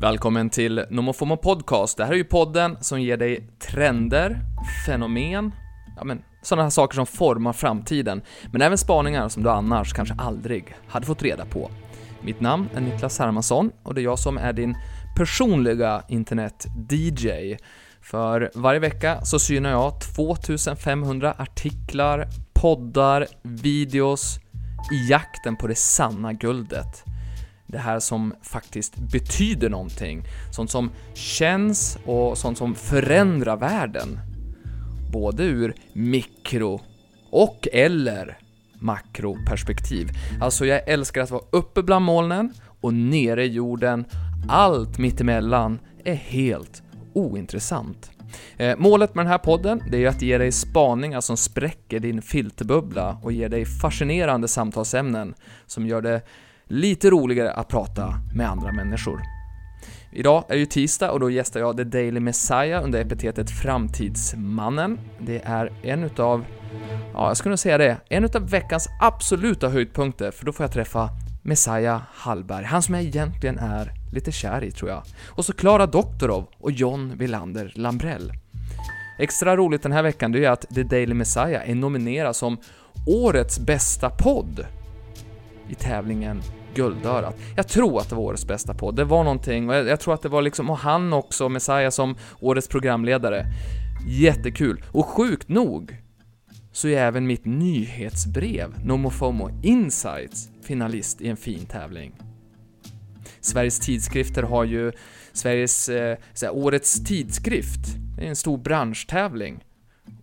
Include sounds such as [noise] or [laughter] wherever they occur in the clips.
Välkommen till Nomofomo Podcast. Det här är ju podden som ger dig trender, fenomen, ja men sådana här saker som formar framtiden, men även spaningar som du annars kanske aldrig hade fått reda på. Mitt namn är Niklas Hermansson och det är jag som är din personliga internet-DJ. För varje vecka så synar jag 2500 artiklar, poddar, videos i jakten på det sanna guldet. Det här som faktiskt betyder någonting. Sånt som känns och sånt som förändrar världen. Både ur mikro och eller makroperspektiv. Alltså, jag älskar att vara uppe bland molnen och nere i jorden. Allt mittemellan är helt ointressant. Eh, målet med den här podden, det är att ge dig spaningar som spräcker din filterbubbla och ger dig fascinerande samtalsämnen som gör det lite roligare att prata med andra människor. Idag är det ju tisdag och då gästar jag The Daily Messiah under epitetet Framtidsmannen. Det är en utav, ja jag skulle nog säga det, en utav veckans absoluta höjdpunkter för då får jag träffa Messiah Hallberg, han som jag egentligen är lite kär i tror jag. Och så Klara Doktorov och John Wilander Lambrell. Extra roligt den här veckan det är att The Daily Messiah är nominerad som Årets bästa podd i tävlingen Guldörat. Jag tror att det var årets bästa podd, det var någonting, och jag, jag tror att det var liksom, och han också, Messiah som årets programledare. Jättekul. Och sjukt nog så är även mitt nyhetsbrev, NomoFomo Insights, finalist i en fin tävling. Sveriges tidskrifter har ju Sveriges eh, såhär, årets tidskrift, det är en stor branschtävling.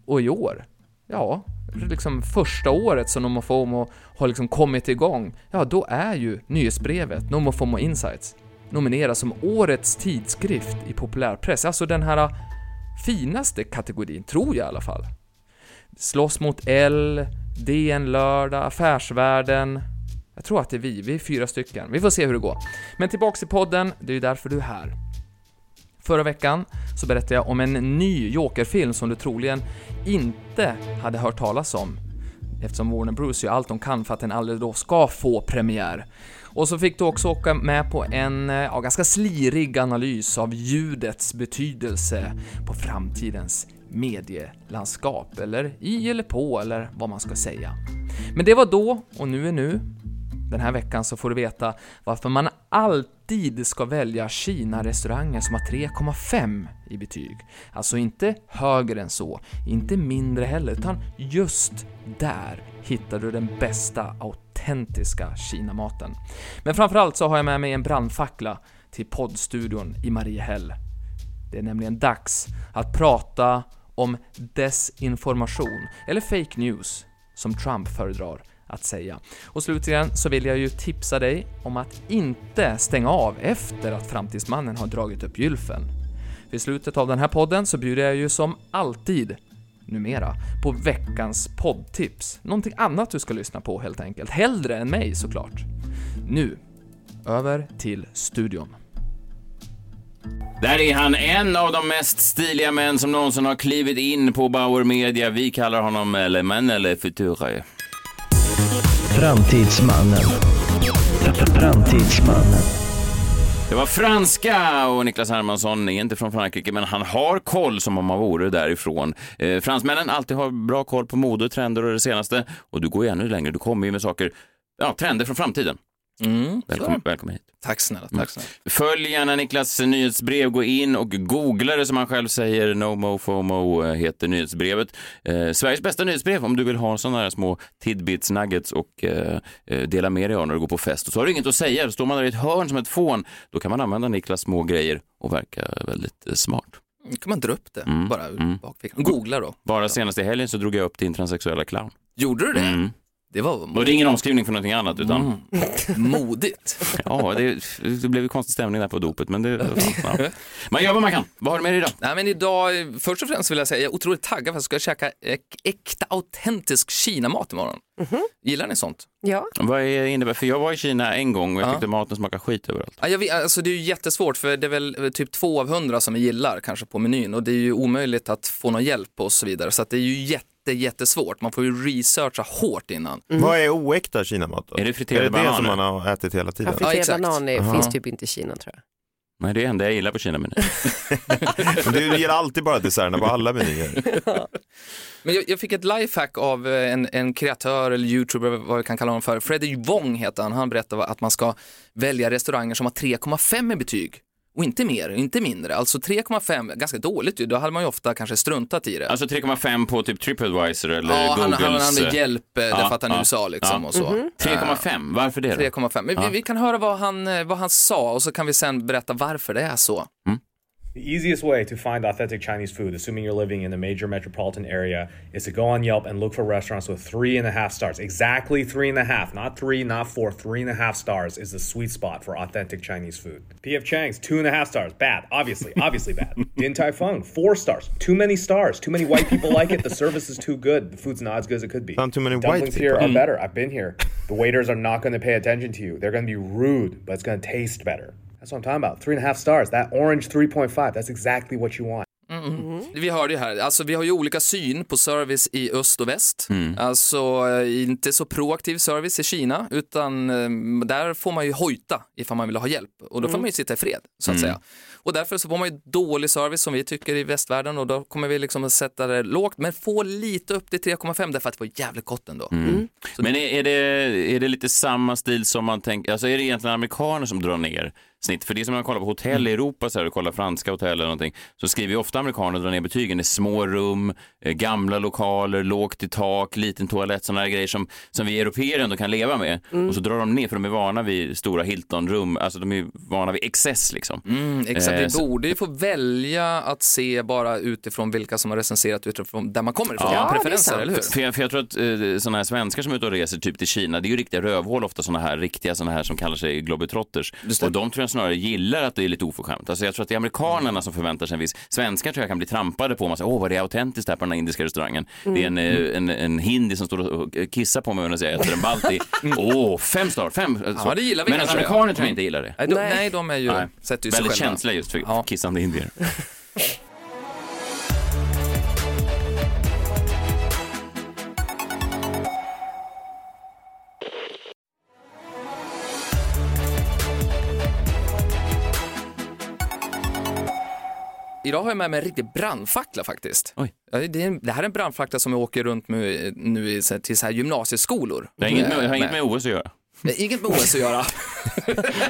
Och i år, ja, liksom första året som NomoFomo har liksom kommit igång, ja då är ju nyhetsbrevet NomoFomo Insights nominerat som årets tidskrift i populärpress, alltså den här äh, finaste kategorin, tror jag i alla fall. Slåss mot L, DN Lördag, Affärsvärlden. Jag tror att det är vi, vi är fyra stycken. Vi får se hur det går. Men tillbaks till podden, det är ju därför du är här. Förra veckan så berättade jag om en ny Joker-film som du troligen inte hade hört talas om eftersom Warner Bros gör allt de kan för att den aldrig då ska få premiär. Och så fick du också åka med på en eh, ja, ganska slirig analys av ljudets betydelse på framtidens medielandskap, eller i eller på, eller vad man ska säga. Men det var då, och nu är nu. Den här veckan så får du veta varför man alltid ska välja Kina-restauranger som har 3,5 i betyg. Alltså inte högre än så, inte mindre heller, utan just där hittar du den bästa autentiska Kinamaten. Men framförallt så har jag med mig en brandfackla till poddstudion i Mariehäll. Det är nämligen dags att prata om desinformation, eller fake news, som Trump föredrar att säga. Och slutligen så vill jag ju tipsa dig om att inte stänga av efter att Framtidsmannen har dragit upp gylfen. Vid slutet av den här podden så bjuder jag ju som alltid, numera, på veckans poddtips. Någonting annat du ska lyssna på helt enkelt, hellre än mig såklart. Nu, över till studion. Där är han, en av de mest stiliga män som någonsin har klivit in på Bauer Media. Vi kallar honom Le Man eller Future. Framtidsmannen. Framtidsmannen. Det var franska och Niklas Hermansson är inte från Frankrike, men han har koll som om han vore därifrån. Eh, fransmännen alltid har bra koll på mode, trender och det senaste. Och du går ju ännu längre, du kommer ju med saker, ja, trender från framtiden. Mm, Välkommen, välkommen hit. Tack snälla, tack snälla. Följ gärna Niklas nyhetsbrev, gå in och googla det som han själv säger. No Mo FOMO eh, heter nyhetsbrevet. Eh, Sveriges bästa nyhetsbrev om du vill ha sådana här små tidbits, nuggets och eh, eh, dela med dig av när du går på fest. Och så har du inget att säga, då står man där i ett hörn som ett fån. Då kan man använda Niklas små grejer och verka väldigt eh, smart. Då kan man dra upp det Mm, bara ur mm. bakfickan. Googla då. Bara senaste helgen så drog jag upp din transsexuella clown. Gjorde du det? Mm. Det var Och det är ingen omskrivning för någonting annat utan mm. modigt. [laughs] ja, det, det blev ju konstig stämning där på dopet men det, [laughs] ja. Man gör vad man kan. Vad har du med dig idag? Nej, men idag, först och främst vill jag säga, jag är otroligt taggad för att jag ska käka äk- äkta autentisk Kinamat imorgon. Gillar ni sånt? Ja, Vad är, innebär, för jag var i Kina en gång och jag Ja. tyckte maten smakade skit överallt. Ja, jag vet, alltså det är ju jättesvårt för det är väl typ två av hundra som vi gillar kanske på menyn och det är ju omöjligt att få någon hjälp och så vidare så att det är ju jätte, jättesvårt. Man får ju researcha hårt innan. Vad är oäkta kinamat då? Är det friterade Är det det som bananer? man har ätit hela tiden? friterad exakt. banan är, Aha. finns typ inte i Kina tror jag. Nej, det är det enda jag gillar på Kina-menyn. [laughs] Men du ger alltid bara desserterna på alla menyer. [laughs] Men jag, jag fick ett lifehack av eh, en, en kreatör eller youtuber, vad vi kan kalla honom för. Freddie Wong heter han. Han berättade att man ska välja restauranger som har 3,5 i betyg. Och inte mer, inte mindre. Alltså 3,5, ganska dåligt ju. Då hade man ju ofta kanske struntat i det. Alltså 3,5 på typ Tripadvisor eller ja, han, Googles... han hade hjälp, eh, därför att han är i ja, USA liksom ja. och så. 3,5, varför det då? 3,5. Men vi, vi kan höra vad han, eh, vad han sa och så kan vi sen berätta varför det är så. The easiest way to find authentic Chinese food, assuming you're living in a major metropolitan area, is to go on Yelp and look for restaurants with three and a half stars. Exactly three and a half, not three, not four. Three and a half stars is the sweet spot for authentic Chinese food. PF Chang's two and a half stars, bad, obviously, obviously bad. [laughs] Din Tai Fung, four stars, too many stars. Too many white people like it. The service is too good. The food's not as good as it could be. Found too many white Dumplings here are better. I've been here. The waiters are not going to pay attention to you. They're going to be rude, but it's going to taste better. That's what I'm talking about. Three and a half stars. That orange 3.5. That's exactly what you want. Vi hörde ju här, alltså vi har ju olika syn på service i öst och väst. Alltså eh, inte så proaktiv service i Kina, utan eh, där får man ju hojta ifall man vill ha hjälp. Och då får man ju sitta i fred, så att säga. Och därför så får man ju dålig service som vi tycker i västvärlden och då kommer vi liksom att sätta det lågt, men få lite upp till 3,5 därför att det var jävligt gott ändå. Men är, är, det, är det lite samma stil som man tänker, alltså är det egentligen amerikaner som drar ner snitt? För det är som när man kollar på hotell i Europa, så här, och kollar franska hotell eller någonting, så skriver ju ofta amerikaner drar ner betygen. Är små rum, eh, gamla lokaler, lågt i tak, liten toalett, sådana här grejer som, som vi europeer ändå kan leva med. Och så drar de ner, för de är vana vid stora Hilton-rum, alltså de är vana vid excess liksom. Mm, exakt, Eh, vi så- borde ju få välja att se bara utifrån vilka som har recenserat utifrån där man kommer ifrån, Ja, preferenser, eller hur? För jag, för jag tror att eh, sådana här svenskar som är ute och reser typ till Kina, det är ju riktiga rövhål ofta sådana här riktiga sådana här som kallar sig globetrotters. Och de tror jag snarare gillar att det är lite oförskämt. Alltså jag tror att det är amerikanerna som förväntar sig en viss, svenskar tror jag kan bli trampade på, man säger åh vad det är autentiskt här på den här indiska restaurangen. Det är en, eh, en, en hindi som står och kissar på mig medan jag äter en balti. [laughs] Åh, fem star, fem. Så. det gillar vi Men amerikaner tror jag inte gillar det. Nej, de, Nej. nej, de är ju, Nej. sätter ju sig Väldigt själva. känsliga just för Ja. kissande indier. [laughs] Idag har jag med mig en riktig brandfackla faktiskt. Oj. Ja, Det, är en, det här är en brandfackla som jag åker runt med nu i, till så här gymnasieskolor. Det har inget med, har inget med OS att göra. Inget med OS att göra. [laughs]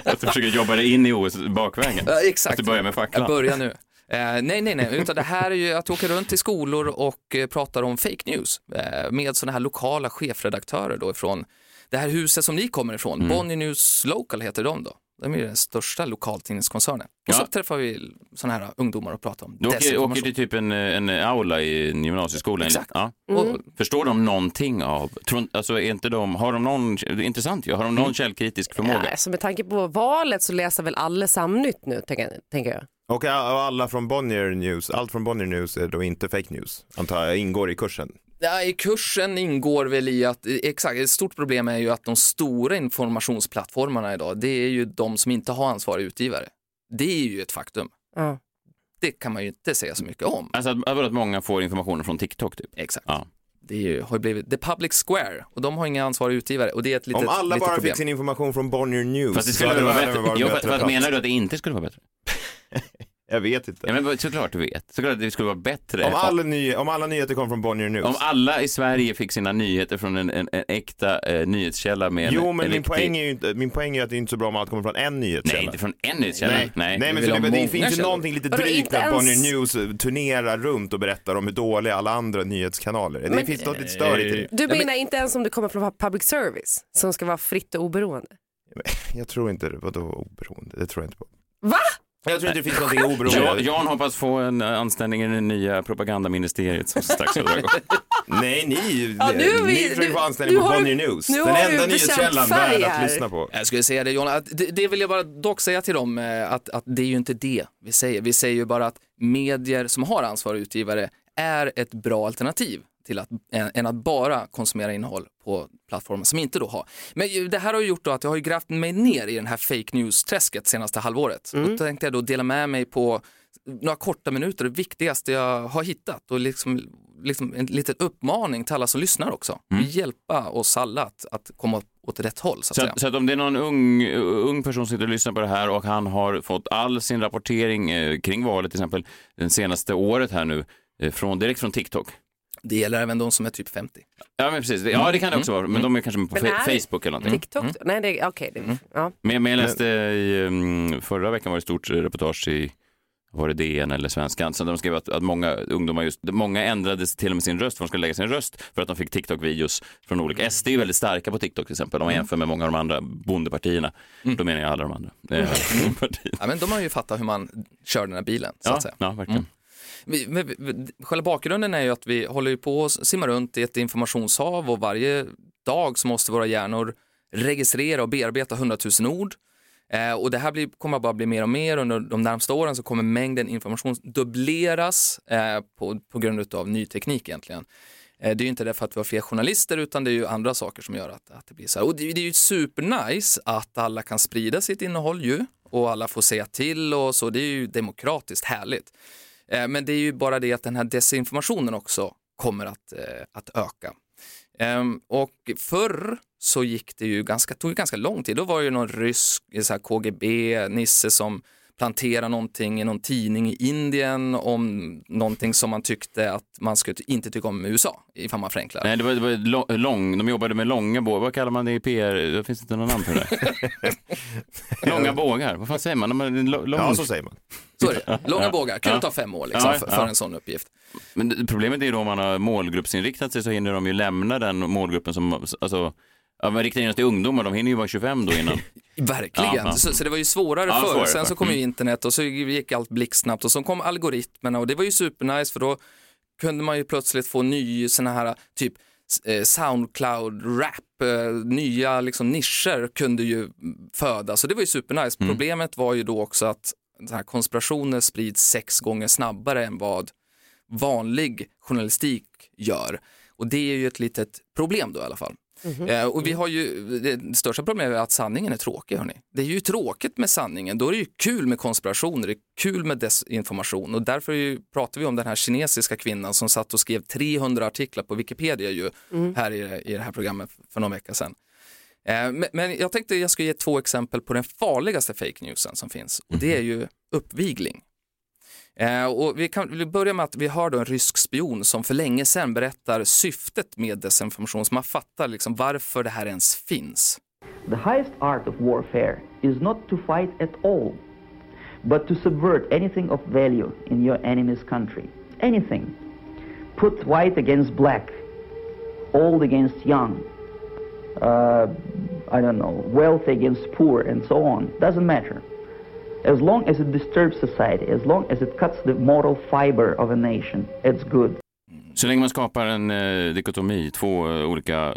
Att du försöker jobba dig in i OS bakvägen. Ja, exakt. Att du börjar med facklan. Jag börjar nu. Eh, nej, nej, nej, utan det här är ju att åker runt till skolor och eh, pratar om fake news eh, med sådana här lokala chefredaktörer då ifrån det här huset som ni kommer ifrån. Mm. Bonnier News Local heter de då. De är den största lokaltidningskoncernen. Och så Ja. träffar vi sådana här ungdomar och pratar om Du åker, åker till typ en, en aula i en gymnasieskola? Exakt. Ja. Och, Förstår de någonting av, tror, alltså är inte de, har de någon, det är intressant ju, har de någon källkritisk förmåga? Ja, alltså med tanke på valet så läser väl alla Samnytt nu, tänker, tänker jag. Och alla från Bonnier News, allt från Bonnier News är då inte fake news, antar jag, ingår i kursen. Ja, I kursen ingår väl i att, exakt, ett stort problem är ju att de stora informationsplattformarna idag, det är ju de som inte har ansvarig utgivare. Det är ju ett faktum. Ja. Det kan man ju inte säga så mycket om. Alltså att, att många får informationen från TikTok typ? Exakt. Ja. Det ju, har ju blivit the public square och de har inga ansvarig utgivare och det är ett litet, Om alla litet bara problem. fick sin information från Bonnier News Fast det skulle vara bättre? Jo, fast, menar du att det inte skulle vara bättre? [laughs] Jag vet inte. Ja, men såklart du vet. Såklart att det skulle vara bättre. Om alla, ny, om alla nyheter kom från Bonnier News. Om alla i Sverige fick sina nyheter från en, en, en äkta eh, nyhetskälla med en, Jo, men en min poäng, är ju inte, min poäng är att det är inte så bra om allt kommer från en nyhetskälla. Nej, inte från en nyhetskälla. Nej, nej, men vill så det, det finns ju någonting lite drygt när Bonnier ens- News turnerar runt och berättar om hur dåliga alla andra nyhetskanaler är. Det Men- finns något lite störigt i det. Du menar inte ens om det kommer från public service som ska vara fritt och oberoende? Jag tror inte det, vadå oberoende? Det tror jag inte på. Va? Jag tror inte det finns någonting oberoende. Jan, Jan hoppas få en eh, anställning i det nya propagandaministeriet som strax ska dra igång. [laughs] Nej, ni, Ja, nu är vi- ni försöker nu- få anställning nu på Bonnier du- News. nu Den har enda nyhetskällan värd att lyssna på. Jag skulle säga det John, det, det vill jag bara dock säga till dem eh, att, att det är ju inte det vi säger. Vi säger ju bara att medier som har ansvarig utgivare är ett bra alternativ till att, än, än att bara konsumera innehåll på plattformar som inte då har. Men det här har gjort då att jag har grävt mig ner i den här fake news-träsket senaste halvåret. Och då tänkte jag då dela med mig på några korta minuter, det viktigaste jag har hittat och liksom, liksom en liten uppmaning till alla som lyssnar också. Hjälpa oss alla att, att komma åt rätt håll så att Så så att om det är någon ung, ung person som sitter och lyssnar på det här och han har fått all sin rapportering eh, kring valet, till exempel det senaste året här nu, eh, från, direkt från TikTok. Det gäller även de som är typ 50. Ja, men precis. Ja, det kan det också vara, men de är kanske på Men fe- är- Facebook eller någonting. TikTok? Nej, det är okej. det ja. Men, men jag läste i, um, förra veckan var det ett stort reportage i var det DN eller Svenskan, så de skrev att, att många ungdomar just, många ändrade till och med sin röst, för de skulle lägga sin röst för att de fick TikTok-videos från olika, SD är ju väldigt starka på TikTok till exempel, om man jämför med många av de andra bondepartierna, då menar jag alla de andra eh, partierna. Ja, men de har ju fattat hur man kör den här bilen så Ja, att säga. ja, verkligen. Vi, vi, vi- själva bakgrunden är ju att vi håller ju på att simma runt i ett informationshav och varje dag så måste våra hjärnor registrera och bearbeta hundratusen ord. Eh, och det här blir, kommer bara bli mer och mer under de närmsta åren så kommer mängden information dubbleras eh, på, på grund av ny teknik egentligen. Eh, det är ju inte därför att vi har fler journalister utan det är ju andra saker som gör att, att det blir så här. Och det, det är ju supernice att alla kan sprida sitt innehåll ju och alla får säga till och så. Det är ju demokratiskt härligt. Eh, men det är ju bara det att den här desinformationen också kommer att, eh, att öka. Ehm, och förr så gick det ju ganska, tog ganska lång tid. Då var det ju någon rysk så här KGB-nisse som planterade någonting i någon tidning i Indien om någonting som man tyckte att man skulle inte tycka om i USA, ifall man förenklar. Nej, det var, det var lång, de jobbade med långa bågar, vad kallar man det i PR? Det finns inte någon namn för det. [laughs] långa bågar, vad fan säger man? Lo- lång... Ja, så säger man. Så är det. Långa Ja. bågar, kunde Ja. ta fem år liksom, Ja, för, ja. för en sån uppgift. Men problemet är ju då om man har målgruppsinriktat sig så hinner de ju lämna den målgruppen som, alltså, ja, men riktar in oss till ungdomar, de hinner ju vara 25 då innan. [laughs] Verkligen, Ja. Så, så det var ju svårare Ja, förr. svårare Sen så kom ju Mm. internet och så gick allt blixtsnabbt och så kom algoritmerna och det var ju supernice för då kunde man ju plötsligt få ny såna här typ eh, Soundcloud-rap, eh, nya liksom nischer kunde ju födas så det var ju supernice. Mm. Problemet var ju då också att här konspirationer sprids sex gånger snabbare än vad vanlig journalistik gör. Och det är ju ett litet problem då i alla fall. Eh, och vi har ju, det största problemet är att sanningen är tråkig hörni. Det är ju tråkigt med sanningen, då är det ju kul med konspirationer, det är kul med desinformation. Och därför är ju, pratar vi om den här kinesiska kvinnan som satt och skrev 300 artiklar på Wikipedia ju här i, i det här programmet för någon vecka sedan. Eh, men, men jag tänkte jag skulle ge två exempel på den farligaste fake newsen som finns. Och det är ju uppvigling. Eh, och vi kan vi börja med att vi har då en rysk spion som för länge sedan berättar syftet med desinformation, så man fattar liksom varför det här ens finns. The highest art of warfare is not to fight at all, but to subvert anything of value in your enemy's country. Anything. Put white against black, old against young, uh, I don't know, wealthy against poor, and so on. Doesn't matter. As long as it disturbs society, as long as it cuts the moral fiber of a nation, it's good. Så länge man skapar en eh, dikotomi, två eh, olika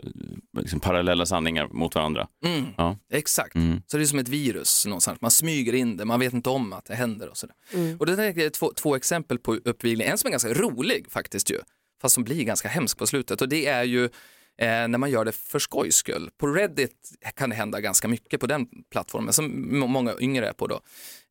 liksom, parallella sanningar mot varandra. Mm, Ja. Exakt, Mm. så det är som ett virus någonstans, man smyger in det, man vet inte om att det händer och sådär. Och det är två, två exempel på uppvigling, en som är ganska rolig faktiskt ju, fast som blir ganska hemsk på slutet och det är ju eh, när man gör det för skojs skull. På Reddit kan det hända ganska mycket på den plattformen som må- många yngre är på då.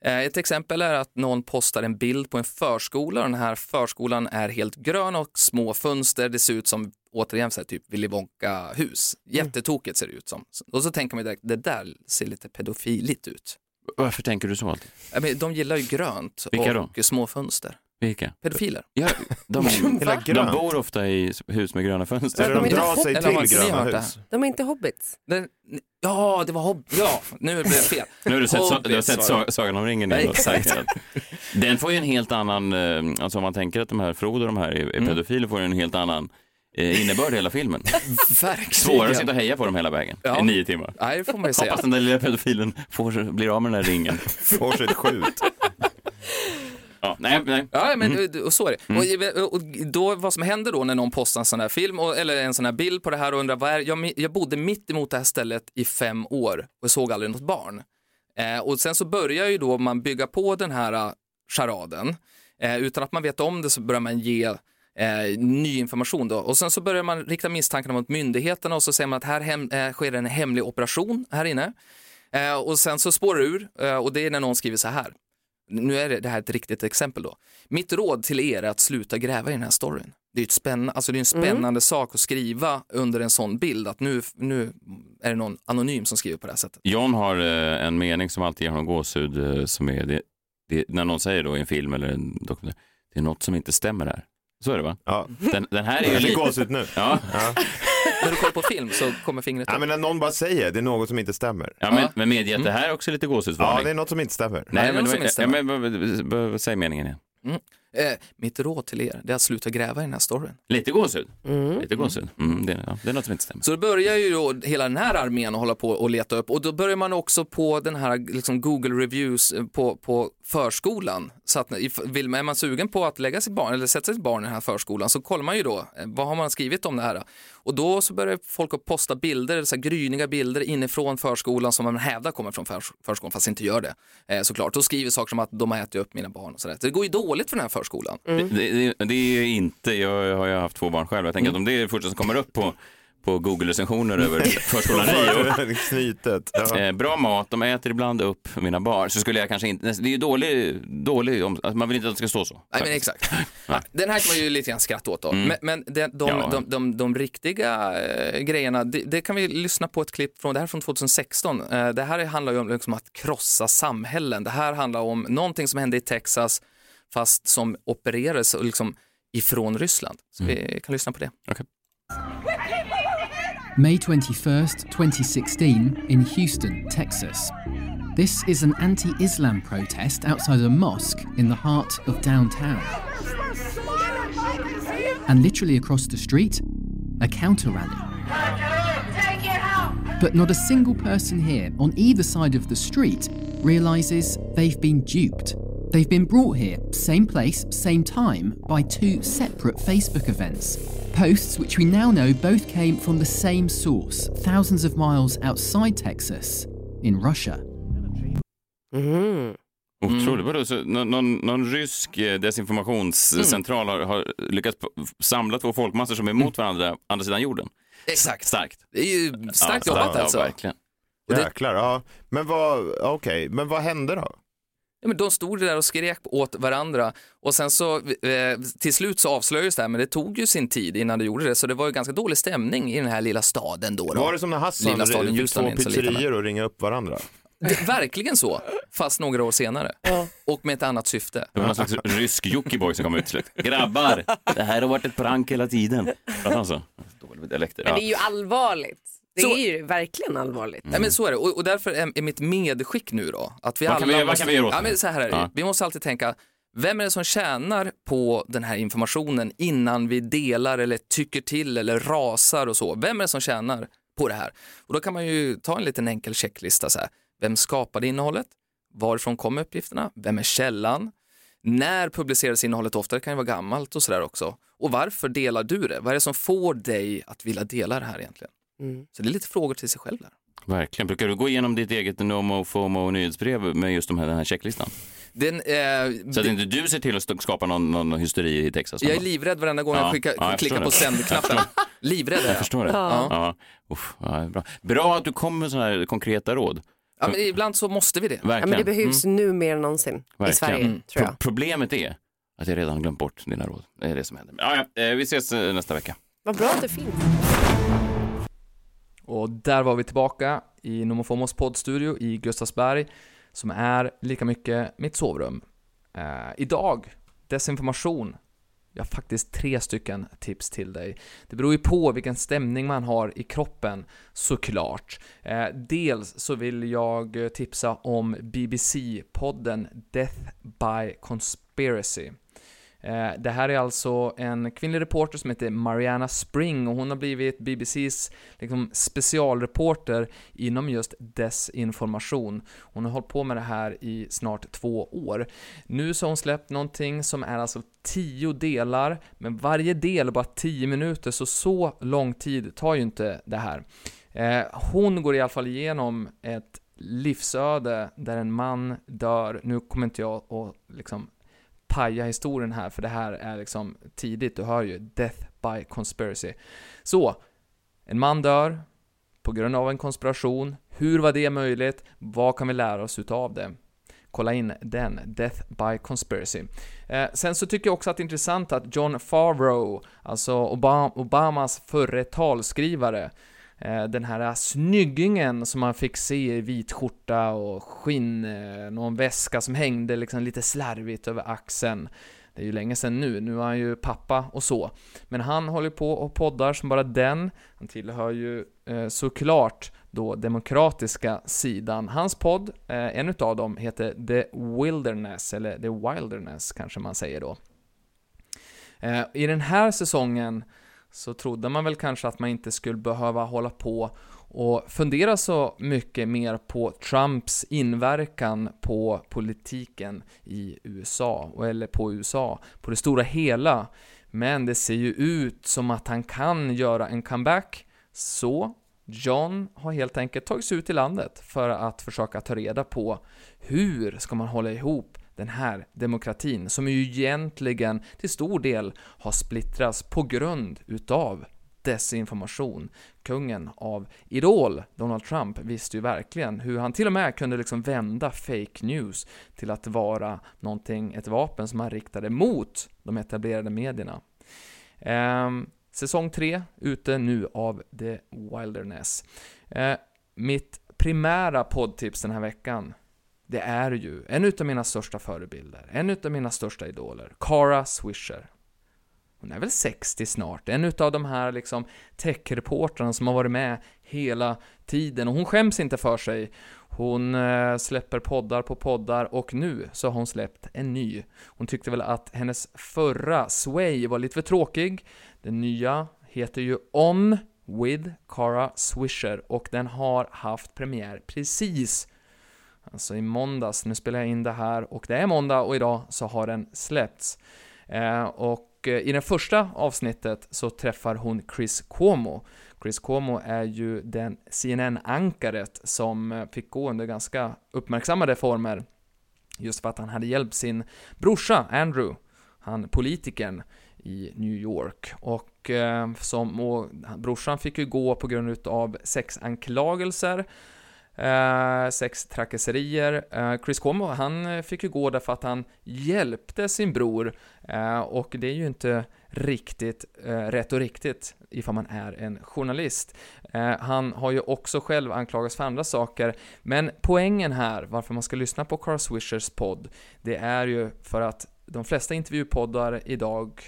Eh, ett exempel är att någon postar en bild på en förskola och den här förskolan är helt grön och små fönster, det ser ut som återigen så här, typ Willy Wonka-hus. Jättetokigt ser det ut som. Och så tänker man direkt, det där ser lite pedofiligt ut. Varför tänker du så alltid? De gillar ju grönt och små fönster. Pedofiler? Pedofiler. Ja, de, [laughs] Hela de grönt. bor ofta i hus med gröna fönster. Eller de de drar sig till gröna det hus. De är inte hobbits. Den, ja, det var hobb... Ja, nu blev det fel. [laughs] Nu har du sett, du har Hobbits sett. Sa- Sagan om ringen. Den får ju en helt annan, eh, alltså om man tänker att de här Frodo och de här är är pedofiler får ju en helt annan eh, innebörd i hela filmen. [laughs] Verkligen. Svårare att sitta och heja på dem hela vägen Ja. i nio timmar. Nej, det får man ju säga. Hoppas den där lilla pedofilen får, blir av med den där ringen. Får sig ett skjut. Ja, nej, nej. Ja, men Mm. och så är det. Och, och då, vad som händer då när någon postar en sån här film och, eller en sån här bild på det här och undrar vad är jag, jag bodde mitt emot det här stället i fem år och såg aldrig något barn. Eh, och sen så börjar ju då man bygga på den här uh, charaden. Eh, utan att man vet om det så börjar man ge eh, ny information då. Och sen så börjar man rikta misstankarna mot myndigheterna och så säger man att här hem, eh, sker en hemlig operation här inne. Eh, och sen så spårar det ur eh, och det är när någon skriver så här. Nu är det, det här ett riktigt exempel då. Mitt råd till er är att sluta gräva i den här storyn. Det är, ett spänn, alltså det är en spännande sak att skriva under en sån bild, att nu, nu är det någon anonym som skriver på det här sättet. John har eh, en mening som alltid ger honom gåshud eh, som är det, det, när någon säger då i en film eller en dokumentär, det är något som inte stämmer här. Så är det va? Ja. Den, den här är ju Jag fick gåshud nu. Ja, [laughs] När du kollar på film så kommer fingret Ja, upp. men när någon bara säger det är något som inte stämmer. ja men, men medge att det här är också lite Ja, gåshudsvarning. det är något som inte stämmer. Nej, det är men, något som inte ja, men, vad- vad- vad- vad- säg meningen igen. Eh, mitt råd till er det är att sluta gräva i den här storyn. Lite gåshud. Lite gåshud. Mm, det, ja, det är något som inte stämmer. Så då börjar ju då hela den här armén att hålla på och leta upp och då börjar man också på den här liksom Google reviews eh, på, på förskolan. Så att vill man, är man sugen på att lägga sitt barn eller sätta sitt barn i den här förskolan så kollar man ju då eh, vad har man skrivit om det här. Och då så börjar folk att posta bilder, så här gryniga bilder inifrån förskolan som man hävdar kommer från förs- förskolan fast inte gör det eh, såklart. Och skriver saker som att de har ätit upp mina barn och sådär. Så det går ju dåligt för den här förskolan. Det, det, det är ju inte, jag har ju haft två barn själv, jag tänker att om det är det första som kommer upp på, på Google-recensioner över förskolan [laughs] Rio. Knytet. Ja. Eh, bra mat, de äter ibland upp mina barn. Så skulle jag kanske inte, det är ju dålig, dålig alltså man vill inte att det ska stå så. Nej men exakt. Den här kan man ju lite grann skratta åt då. Men, men de, de, Ja. de, de, de riktiga eh, grejerna, det, det kan vi lyssna på ett klipp från, det här är från 2016. Eh, det här handlar ju om liksom att krossa samhällen. Det här handlar om någonting som hände i Texas fast som opererades liksom ifrån Ryssland. Så vi kan lyssna på det. May 21st, 2016, in Houston, Texas. This is an anti Islam protest outside a mosque in the heart of downtown. And literally across the street, a counter rally. But not a single person here on either side of the street realizes they've been duped. They've been brought here, same place, same time, by two separate Facebook events. Posts which we now know both came from the same source, thousands of miles outside Texas, in Russia. Mhm. Otroligt. Vadå, så någon, någon, någon rysk eh, desinformationscentral har, har lyckats samla två folkmassor som är emot varandra andra sidan jorden? Exakt. Starkt. Det är ju starkt Ja, jobbat ja, alltså. verkligen. Och det- Jäklar, ja. Men vad, okej, men vad hände då? Ja, men de stod där och skrek åt varandra och sen så eh, till slut så avslöjades det här, men det tog ju sin tid innan det gjorde det, så det var ju ganska dålig stämning i den här lilla staden då. då. Var det som när Hassan Lilla staden fick två pizzerior och ringa upp varandra? Det, verkligen så, fast några år senare. Och med ett annat syfte. Det var någon slags rysk Jockiboi som kom ut till slut. Grabbar, det här har varit ett prank hela tiden. Pratar han så? Dålig dialekter. Men Ja. det är ju allvarligt. Det Så- är ju verkligen allvarligt. Nej, men så är det, och, och därför är, är mitt medskick nu då, att vi Vad alla kan vi- vad måste, kan vi göra åt ja, men så här är det. Ja. Vi måste alltid tänka, vem är det som tjänar på den här informationen innan vi delar eller tycker till eller rasar och så? Vem är det som tjänar på det här? Och då kan man ju ta en liten enkel checklista så här. Vem skapade innehållet? Varifrån kommer uppgifterna? Vem är källan? När publiceras innehållet ofta? Det kan ju vara gammalt och sådär också. Och varför delar du det? Vad är det som får dig att vilja dela det här egentligen? Så det är lite frågor till sig själv där. Verkligen. Brukar du gå igenom ditt eget NoMo FOMO nyhetsbrev med just de här, den här checklistan? Den, eh, Så att inte du ser till att skapa någon, någon hysteri i Texas? Jag är livrädd varenda gång Ja, jag, skickar, ja, jag klickar på sändknappen. Livrädd är Jag jag. förstår det. Ja. Ja. Uff, ja, bra. bra att du kommer med sådana här konkreta råd. Ja, men ibland så måste vi det. Ja, Verkligen. men det behövs nu mer än någonsin i Verkligen. Sverige, Mm. tror Pro- jag. Problemet är att jag redan glömt bort dina råd. Det är det som händer. Ja, ja, eh, vi ses eh, nästa vecka. Vad bra att det finns. Och där var vi tillbaka i Nomofomos poddstudio i Gustavsberg, som är lika mycket mitt sovrum. Eh, idag, desinformation. Jag har faktiskt tre stycken tips till dig. Det beror ju på vilken stämning man har i kroppen, såklart. Eh, dels så vill jag tipsa om BBC-podden Death by Conspiracy. Eh, det här är alltså en kvinnlig reporter som heter Mariana Spring och hon har blivit BBCs liksom, specialreporter inom just desinformation. Hon har hållit på med det här i snart två år. Nu så har hon släppt någonting som är alltså tio delar, men varje del är bara tio minuter, så så lång tid tar ju inte det här. Eh, hon går i alla fall igenom ett livsöde där en man dör, nu kommer inte jag att liksom paja historien här, för det här är liksom tidigt, du hör ju Death by Conspiracy. Så, en man dör på grund av en konspiration. Hur var det möjligt? Vad kan vi lära oss utav det? kolla in den, Death by Conspiracy. Eh, sen så tycker jag också att det är intressant att John Favreau, alltså Obam Obamas förre talskrivare, Eh, den här snyggingen som man fick se i vit skjorta och skinn, eh, någon väska som hängde liksom lite slarvigt över axeln. Det är ju länge sedan nu, nu är han ju pappa och så. Men han håller på och poddar som bara den. Han tillhör ju eh, såklart då demokratiska sidan. Hans podd, eh, en utav dem, heter The Wilderness, eller The Wilderness kanske man säger då. Eh, I den här säsongen så trodde man väl kanske att man inte skulle behöva hålla på och fundera så mycket mer på Trumps inverkan på politiken i USA, eller på USA, på det stora hela. Men det ser ju ut som att han kan göra en comeback, så John har helt enkelt tagit sig ut i landet för att försöka ta reda på hur ska man hålla ihop den här demokratin som ju egentligen till stor del har splittrats på grund utav desinformation. Kungen av Idol, Donald Trump, visste ju verkligen hur han till och med kunde liksom vända fake news till att vara någonting, ett vapen som han riktade mot de etablerade medierna. Um, säsong 3 ute nu av The Wilderness. Uh, mitt primära poddtips den här veckan det är ju en utav mina största förebilder, en utav mina största idoler, Cara Swisher. Hon är väl 60 snart, en utav de här liksom techreportrarna som har varit med hela tiden och hon skäms inte för sig. Hon eh, släpper poddar på poddar och nu så har hon släppt en ny. Hon tyckte väl att hennes förra, Sway, var lite för tråkig. Den nya heter ju On with Cara Swisher och den har haft premiär precis Alltså i måndags, nu spelar jag in det här och det är måndag och idag så har den släppts. Eh, och eh, i det första avsnittet så träffar hon Chris Cuomo. Chris Cuomo är ju den CNN-ankaret som eh, fick gå under ganska uppmärksammade former just för att han hade hjälpt sin brorsa Andrew, han politikern i New York. Och, eh, som, och brorsan fick ju gå på grund av sexanklagelser Eh, sex trakasserier. Eh, Chris Cuomo, han fick ju gå därför att han hjälpte sin bror eh, och det är ju inte riktigt eh, rätt och riktigt ifall man är en journalist. Eh, han har ju också själv anklagats för andra saker, men poängen här, varför man ska lyssna på Carl Swishers podd, det är ju för att de flesta intervjupoddar idag,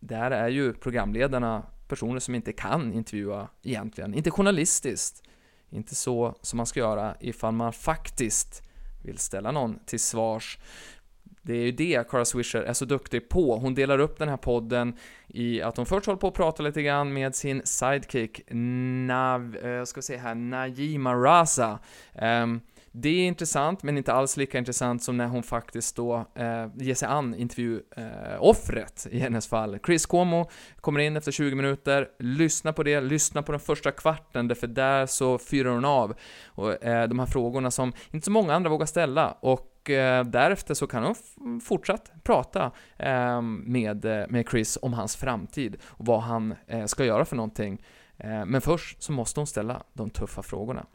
där är ju programledarna personer som inte kan intervjua egentligen, inte journalistiskt. Inte så som man ska göra ifall man faktiskt vill ställa någon till svars. Det är ju det Cara Swisher är så duktig på. Hon delar upp den här podden i att hon först håller på att prata lite grann med sin sidekick, Nav, jag ska se här, Najima Raza. Um, ehm, det är intressant, men inte alls lika intressant som när hon faktiskt då eh, ger sig an intervjuoffret eh, i hennes fall. Chris Cuomo kommer in efter 20 minuter, lyssna på det, lyssna på den första kvarten, därför där så fyrar hon av och, eh, de här frågorna som inte så många andra vågar ställa och eh, därefter så kan hon fortsatt prata ehm, med, eh, med Chris om hans framtid och vad han eh, ska göra för någonting. Men först så måste hon ställa de tuffa frågorna.